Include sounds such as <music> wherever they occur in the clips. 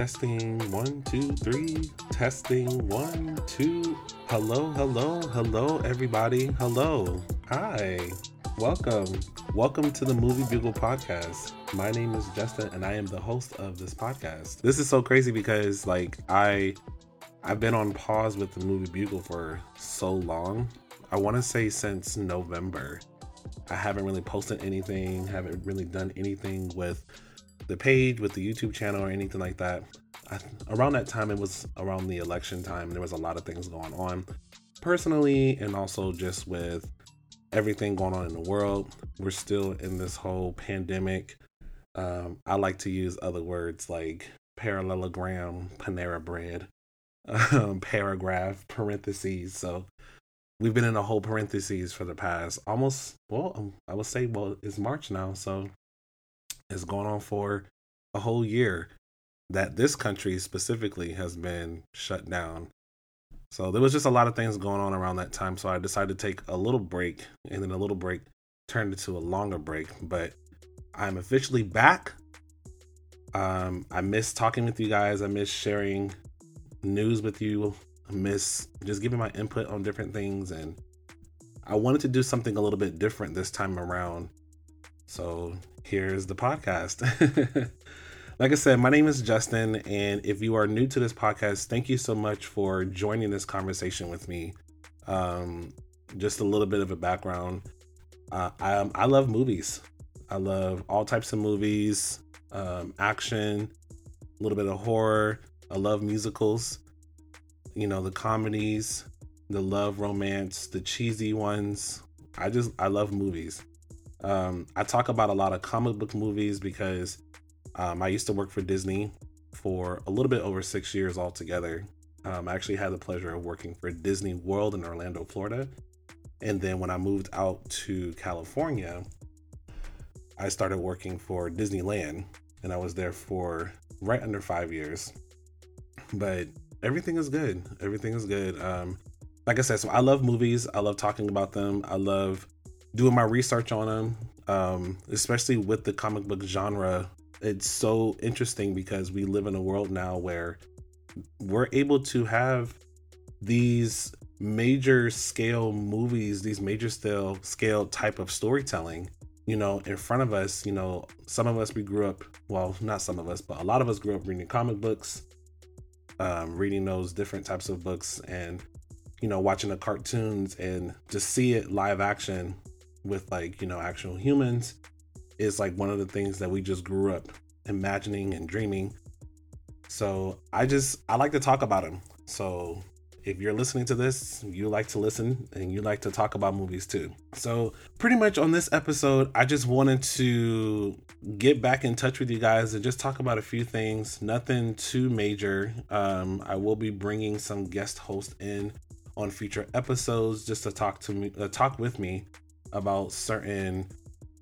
Testing one, two, three. Testing one, two. Hello, hello, hello, everybody. Hello. Hi. Welcome. Welcome to the Movie Bugle podcast. My name is Justin and I am the host of this podcast. This is so crazy because like I I've been on pause with the Movie Bugle for so long. I want to say since November. I haven't really posted anything, haven't really done anything with the page, with the YouTube channel, or anything like that. I, around that time, it was around the election time. There was a lot of things going on personally, and also just with everything going on in the world. We're still in this whole pandemic. Um, I like to use other words like parallelogram, Panera bread, um, <laughs> paragraph, parentheses. So we've been in a whole parentheses for the past almost well um, i would say well it's march now so it's going on for a whole year that this country specifically has been shut down. So there was just a lot of things going on around that time. So i decided to take a little break and then a little break turned into a longer break. But i'm officially back. Um i miss talking with you guys. I miss sharing news with you. I miss just giving my input on different things. And I wanted to do something a little bit different this time around. So here's the podcast. <laughs> like I said, my name is Justin, and if you are new to this podcast, thank you so much for joining this conversation with me. Um, just a little bit of a background. Uh, I, um, I love movies. I love all types of movies, um, action, a little bit of horror. I love musicals you know, the comedies, the love romance, the cheesy ones. I just I love movies. Um, I talk about a lot of comic book movies because um, I used to work for Disney for a little bit over six years altogether. Um, I actually had the pleasure of working for Disney World in Orlando, Florida. And then when I moved out to California, I started working for Disneyland and I was there for right under five years. But everything is good. Everything is good. Um, like I said, so I love movies. I love talking about them. I love doing my research on them, um, especially with the comic book genre. It's so interesting because we live in a world now where we're able to have these major scale movies, these major scale scale type of storytelling, you know, in front of us. You know, some of us we grew up, well, not some of us, but a lot of us grew up reading comic books, um, reading those different types of books and you know watching the cartoons and just see it live action with like you know actual humans is like one of the things that we just grew up imagining and dreaming so i just i like to talk about them so if you're listening to this, you like to listen and you like to talk about movies too. So, pretty much on this episode, I just wanted to get back in touch with you guys and just talk about a few things. Nothing too major. Um, I will be bringing some guest hosts in on future episodes just to talk to me, uh, talk with me about certain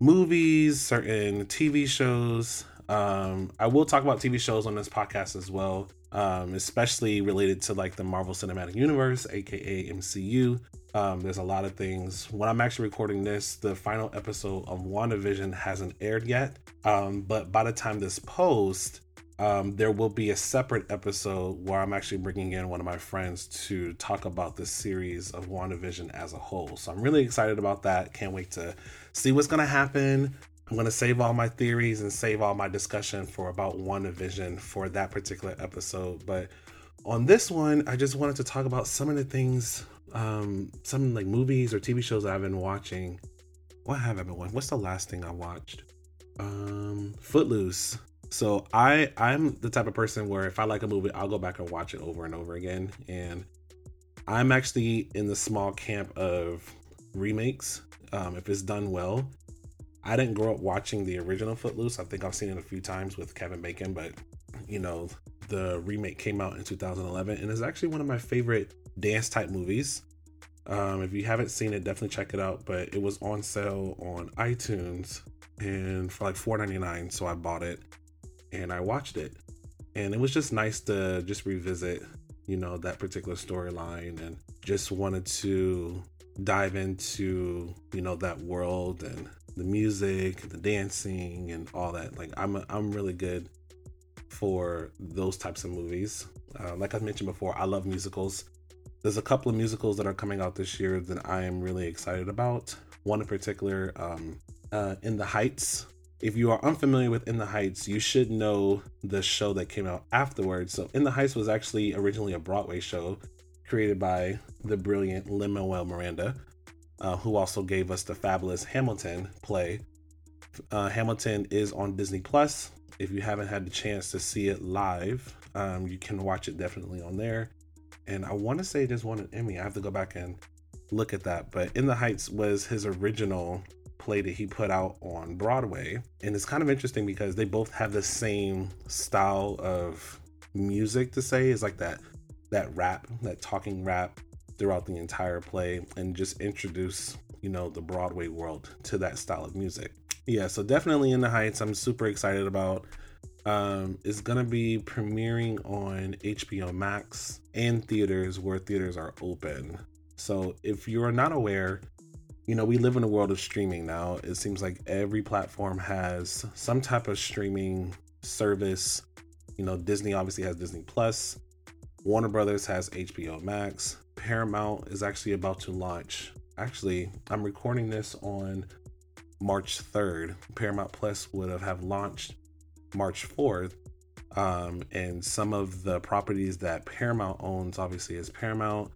movies, certain TV shows. Um, I will talk about TV shows on this podcast as well um, especially related to like the Marvel Cinematic Universe, aka MCU. Um, there's a lot of things. When I'm actually recording this, the final episode of WandaVision hasn't aired yet. Um, but by the time this post, um, there will be a separate episode where I'm actually bringing in one of my friends to talk about the series of WandaVision as a whole. So I'm really excited about that. Can't wait to see what's going to happen. I'm going to save all my theories and save all my discussion for about WandaVision for that particular episode. But on this one, I just wanted to talk about some of the things, um, some like movies or TV shows I've been watching. What have I been watching? What's the last thing I watched? Um, Footloose. So I I'm the type of person where if I like a movie, I'll go back and watch it over and over again. And I'm actually in the small camp of remakes. Um, if it's done well, I didn't grow up watching the original Footloose. I think I've seen it a few times with Kevin Bacon, but you know, the remake came out in 2011 and is actually one of my favorite dance type movies. Um, if you haven't seen it, definitely check it out. But it was on sale on iTunes and for like $4.99, so I bought it and I watched it. And it was just nice to just revisit, you know, that particular storyline and just wanted to dive into, you know, that world and the music, the dancing, and all that. Like I'm a, I'm really good for those types of movies. Uh, like I mentioned before, I love musicals. There's a couple of musicals that are coming out this year that I am really excited about. One in particular, um, uh, In the Heights. If you are unfamiliar with In the Heights, you should know the show that came out afterwards. So, In the Heights was actually originally a Broadway show created by the brilliant Lin Manuel Miranda, uh, who also gave us the fabulous Hamilton play. Uh, Hamilton is on Disney Plus. If you haven't had the chance to see it live, um, you can watch it definitely on there. And I want to say just won an Emmy. I have to go back and look at that. But In the Heights was his original play that he put out on Broadway. And it's kind of interesting because they both have the same style of music to say. It's like that that rap, that talking rap throughout the entire play and just introduce, you know, the Broadway world to that style of music. Yeah, so definitely in the Heights, I'm super excited about. Um, is gonna be premiering on HBO Max and theaters where theaters are open. So if you're not aware, you know, we live in a world of streaming now. It seems like every platform has some type of streaming service. You know, Disney obviously has Disney Plus. Warner Brothers has HBO Max. Paramount is actually about to launch. Actually, I'm recording this on March 3rd. Paramount Plus would have, have launched March 4th. Um, and some of the properties that Paramount owns obviously is Paramount,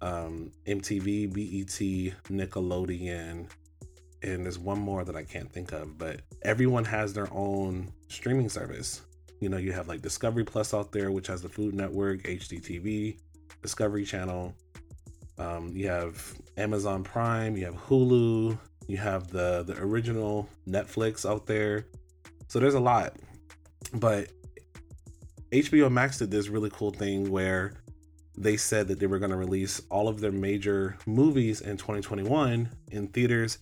um, MTV, BET, Nickelodeon, and there's one more that I can't think of, but everyone has their own streaming service. You know, you have like Discovery Plus out there, which has the Food Network, HGTV, Discovery Channel. Um, you have Amazon Prime, you have Hulu, you have the the original Netflix out there. So there's a lot. But HBO Max did this really cool thing where they said that they were going to release all of their major movies in 2021 in theaters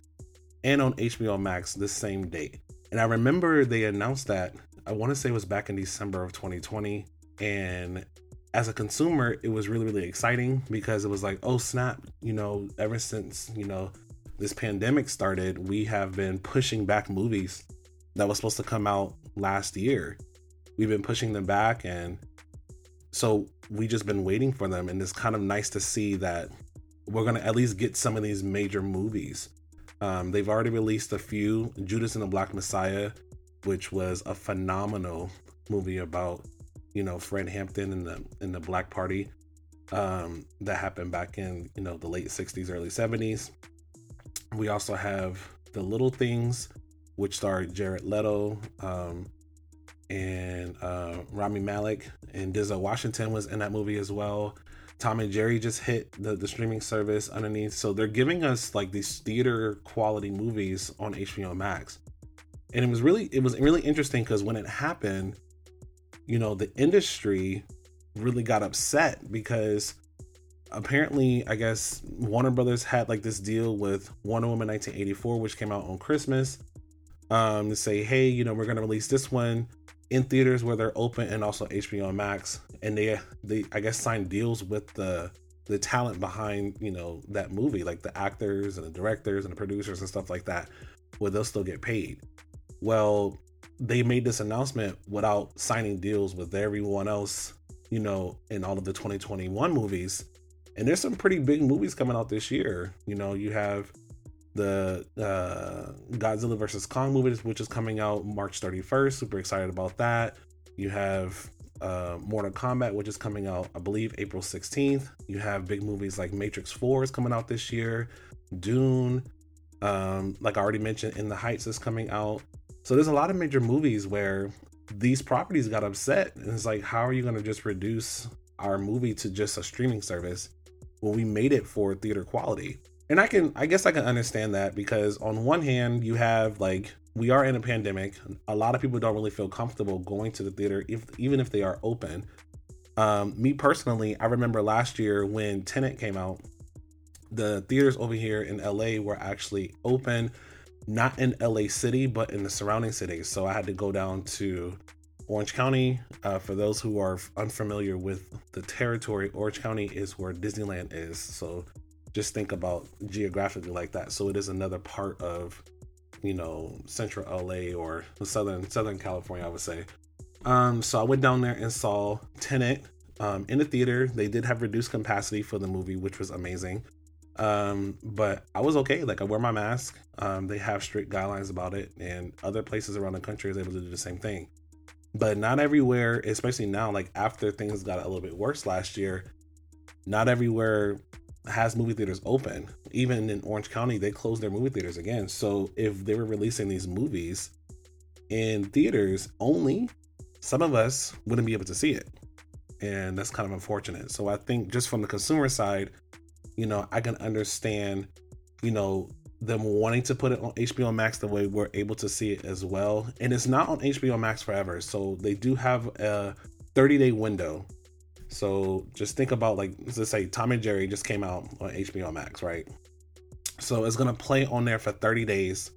and on HBO Max the same date. And I remember they announced that I want to say it was back in December of 2020. And as a consumer, it was really, really exciting because it was like, oh, snap, you know, ever since, you know, this pandemic started, we have been pushing back movies that was supposed to come out last year. We've been pushing them back. And so we just been waiting for them. And it's kind of nice to see that we're to at least get some of these major movies. Um, they've already released a few Judas and the Black Messiah which was a phenomenal movie about you know Fred Hampton and the in the Black Party um, that happened back in you know the late 60s, early 70s. We also have The Little Things, which starred Jared Leto um, and uh, Rami Malek, and Denzel Washington was in that movie as well. Tom and Jerry just hit the, the streaming service underneath, so they're giving us like these theater quality movies on HBO Max. And it was really it was really interesting because when it happened you know the industry really got upset because apparently i guess warner brothers had like this deal with wonder woman 1984 which came out on christmas um to say hey you know we're to release this one in theaters where they're open and also hbo max and they they i guess signed deals with the the talent behind you know that movie like the actors and the directors and the producers and stuff like that where they'll still get paid well, they made this announcement without signing deals with everyone else, you know, in all of the 2021 movies. And there's some pretty big movies coming out this year. You know, you have the uh, Godzilla versus Kong movie, which is coming out March 31st. Super excited about that. You have uh, Mortal Kombat, which is coming out, I believe, April 16th. You have big movies like Matrix 4 is coming out this year, Dune, um, like I already mentioned, In the Heights is coming out. So there's a lot of major movies where these properties got upset. And it's like, how are you going to just reduce our movie to just a streaming service when we made it for theater quality? And I can, I guess I can understand that because on one hand, you have like, we are in a pandemic. A lot of people don't really feel comfortable going to the theater, if even if they are open. Um, me personally, I remember last year when Tenet came out, the theaters over here in LA were actually open not in LA City, but in the surrounding cities. So I had to go down to Orange County. Uh, for those who are unfamiliar with the territory, Orange County is where Disneyland is. So just think about geographically like that. So it is another part of, you know, central LA or southern Southern California, I would say. Um, so I went down there and saw Tenet um, in the theater. They did have reduced capacity for the movie, which was amazing. Um, but I was okay. Like I wear my mask. Um, they have strict guidelines about it, and other places around the country is able to do the same thing. But not everywhere, especially now, like after things got a little bit worse last year, not everywhere has movie theaters open. Even in Orange County, they closed their movie theaters again. So if they were releasing these movies in theaters only, some of us wouldn't be able to see it. And that's kind of unfortunate. So I think just from the consumer side, you know, I can understand, you know, them wanting to put it on HBO Max the way we're able to see it as well. And it's not on HBO Max forever. So they do have a 30 day window. So just think about like let's say Tom and Jerry just came out on HBO Max, right? So it's gonna play on there for 30 days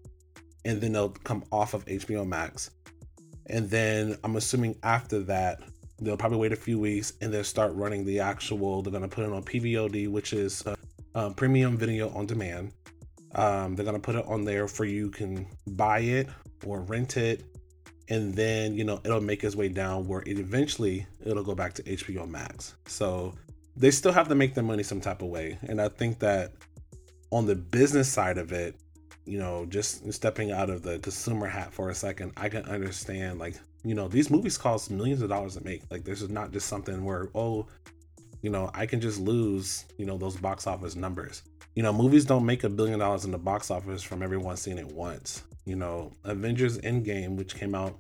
and then they'll come off of HBO Max. And then I'm assuming after that, they'll probably wait a few weeks and then start running the actual, they're gonna put it on PVOD, which is uh, um, premium video on demand. Um, they're gonna put it on there for you can buy it or rent it, and then you know it'll make its way down where it eventually it'll go back to HBO Max. So they still have to make their money some type of way, and I think that on the business side of it, you know, just stepping out of the consumer hat for a second, I can understand like you know these movies cost millions of dollars to make. Like this is not just something where oh, you know, I can just lose you know those box office numbers you know, movies don't make a billion dollars in the box office from everyone seeing it once. You know, Avengers Endgame, which came out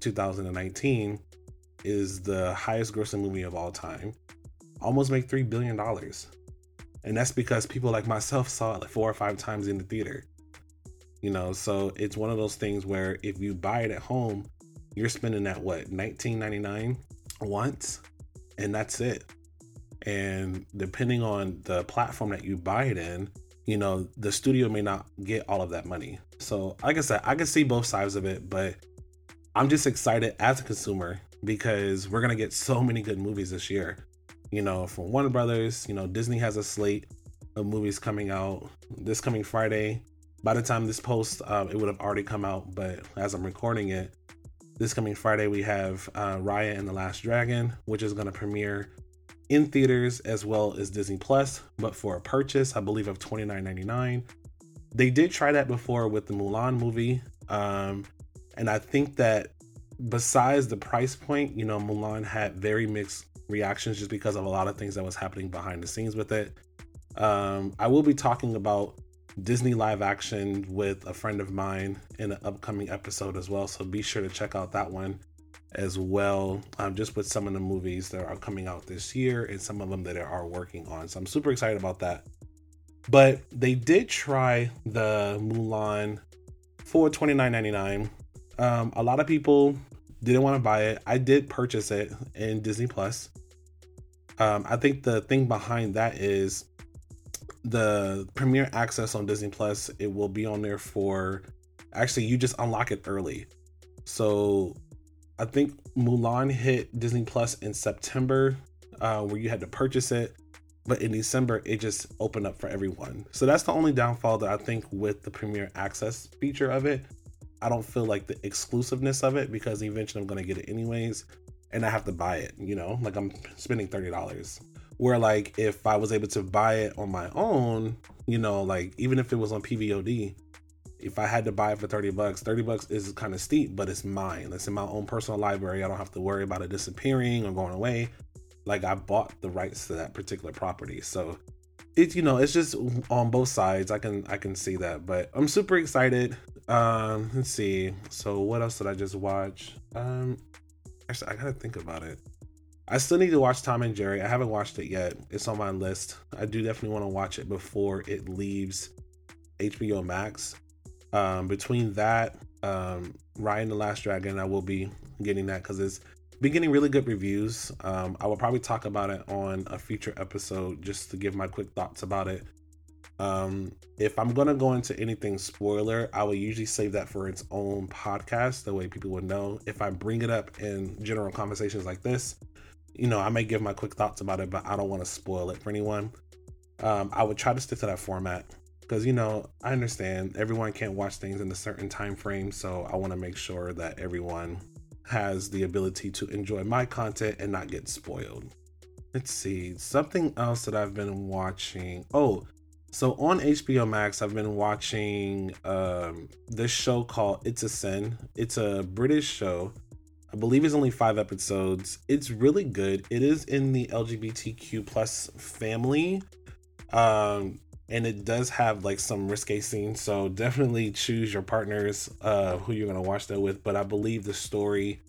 2019, is the highest grossing movie of all time. Almost make $3 billion. And that's because people like myself saw it like four or five times in the theater. You know, so it's one of those things where if you buy it at home, you're spending that what, 19.99 once, and that's it and depending on the platform that you buy it in you know the studio may not get all of that money. So like i said i can see both sides of it but i'm just excited as a consumer because we're gonna get so many good movies this year. You know from warner brothers you know disney has a slate of movies coming out this coming friday. By the time this post um, it would have already come out but as i'm recording it this coming friday we have uh, raya and the last dragon which is going to premiere in theaters as well as Disney Plus, but for a purchase, I believe of $29.99. They did try that before with the Mulan movie. Um, and I think that besides the price point, you know, Mulan had very mixed reactions just because of a lot of things that was happening behind the scenes with it. Um, I will be talking about Disney live action with a friend of mine in an upcoming episode as well. So be sure to check out that one as well, um, just with some of the movies that are coming out this year and some of them that are working on. So I'm super excited about that. But they did try the Mulan for $29.99. Um, a lot of people didn't want to buy it. I did purchase it in Disney Plus. Um, I think the thing behind that is the premiere access on Disney Plus. It will be on there for actually you just unlock it early. So I think Mulan hit Disney Plus in September, uh, where you had to purchase it, but in December it just opened up for everyone. So that's the only downfall that I think with the Premier Access feature of it. I don't feel like the exclusiveness of it because eventually I'm gonna get it anyways, and I have to buy it. You know, like I'm spending thirty dollars. Where like if I was able to buy it on my own, you know, like even if it was on PVOD, if I had to buy it for 30 bucks, 30 bucks is kind of steep, but it's mine. It's in my own personal library. I don't have to worry about it disappearing or going away. Like I bought the rights to that particular property. So it's you know, it's just on both sides. I can I can see that. But I'm super excited. Um, let's see. So what else did I just watch? Um actually I gotta think about it. I still need to watch Tom and Jerry. I haven't watched it yet. It's on my list. I do definitely want to watch it before it leaves HBO Max. Um, between that, um, Raya and the Last Dragon, I will be getting that because it's been getting really good reviews. Um, I will probably talk about it on a future episode just to give my quick thoughts about it. Um, if I'm gonna go into anything spoiler, I will usually save that for its own podcast, the way people would know. If I bring it up in general conversations like this, you know, I may give my quick thoughts about it, but I don't want to spoil it for anyone. Um, I would try to stick to that format because you know I understand everyone can't watch things in a certain time frame, so I want to make sure that everyone has the ability to enjoy my content and not get spoiled. Let's see, something else that I've been watching. Oh, so on HBO Max, I've been watching um, this show called It's a Sin. It's a British show. I believe it's only five episodes. It's really good. It is in the LGBTQ plus family. Um, and it does have like some risque scenes. So definitely choose your partners uh, who you're gonna watch that with. But I believe the story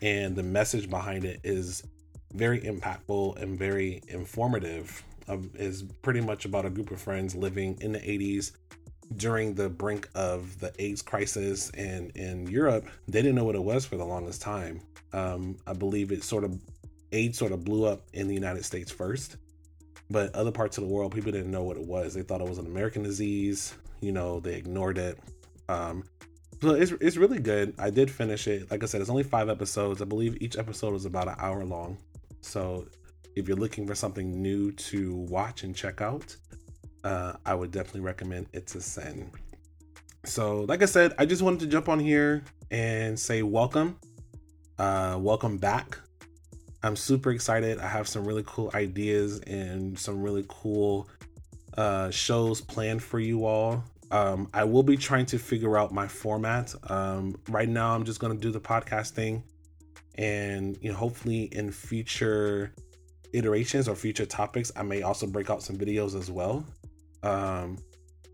and the message behind it is very impactful and very informative um, is pretty much about a group of friends living in the 80s during the brink of the AIDS crisis and in Europe, they didn't know what it was for the longest time. Um, I believe it sort of AIDS sort of blew up in the United States first, but other parts of the world, people didn't know what it was. They thought it was an American disease. You know, they ignored it. Um, so it's it's really good. I did finish it. Like I said, it's only five episodes. I believe each episode is about an hour long. So if you're looking for something new to watch and check out, uh, I would definitely recommend It's a Sin. So, like I said, I just wanted to jump on here and say welcome. Uh, welcome back. I'm super excited. I have some really cool ideas and some really cool uh, shows planned for you all. Um, I will be trying to figure out my format. Um, right now, I'm just going to do the podcasting, and you know, hopefully, in future iterations or future topics, I may also break out some videos as well. Um,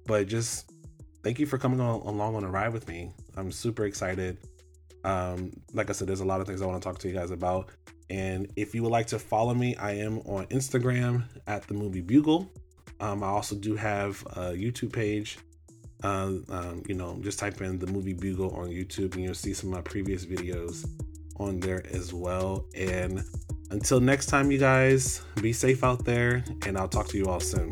but just thank you for coming on, along on a ride with me. I'm super excited. Um, like I said, there's a lot of things I want to talk to you guys about. And if you would like to follow me, I am on Instagram at the Movie Bugle. Um, I also do have a YouTube page. Uh, um, you know, just type in the Movie Bugle on YouTube, and you'll see some of my previous videos on there as well. And until next time, you guys, be safe out there, and I'll talk to you all soon.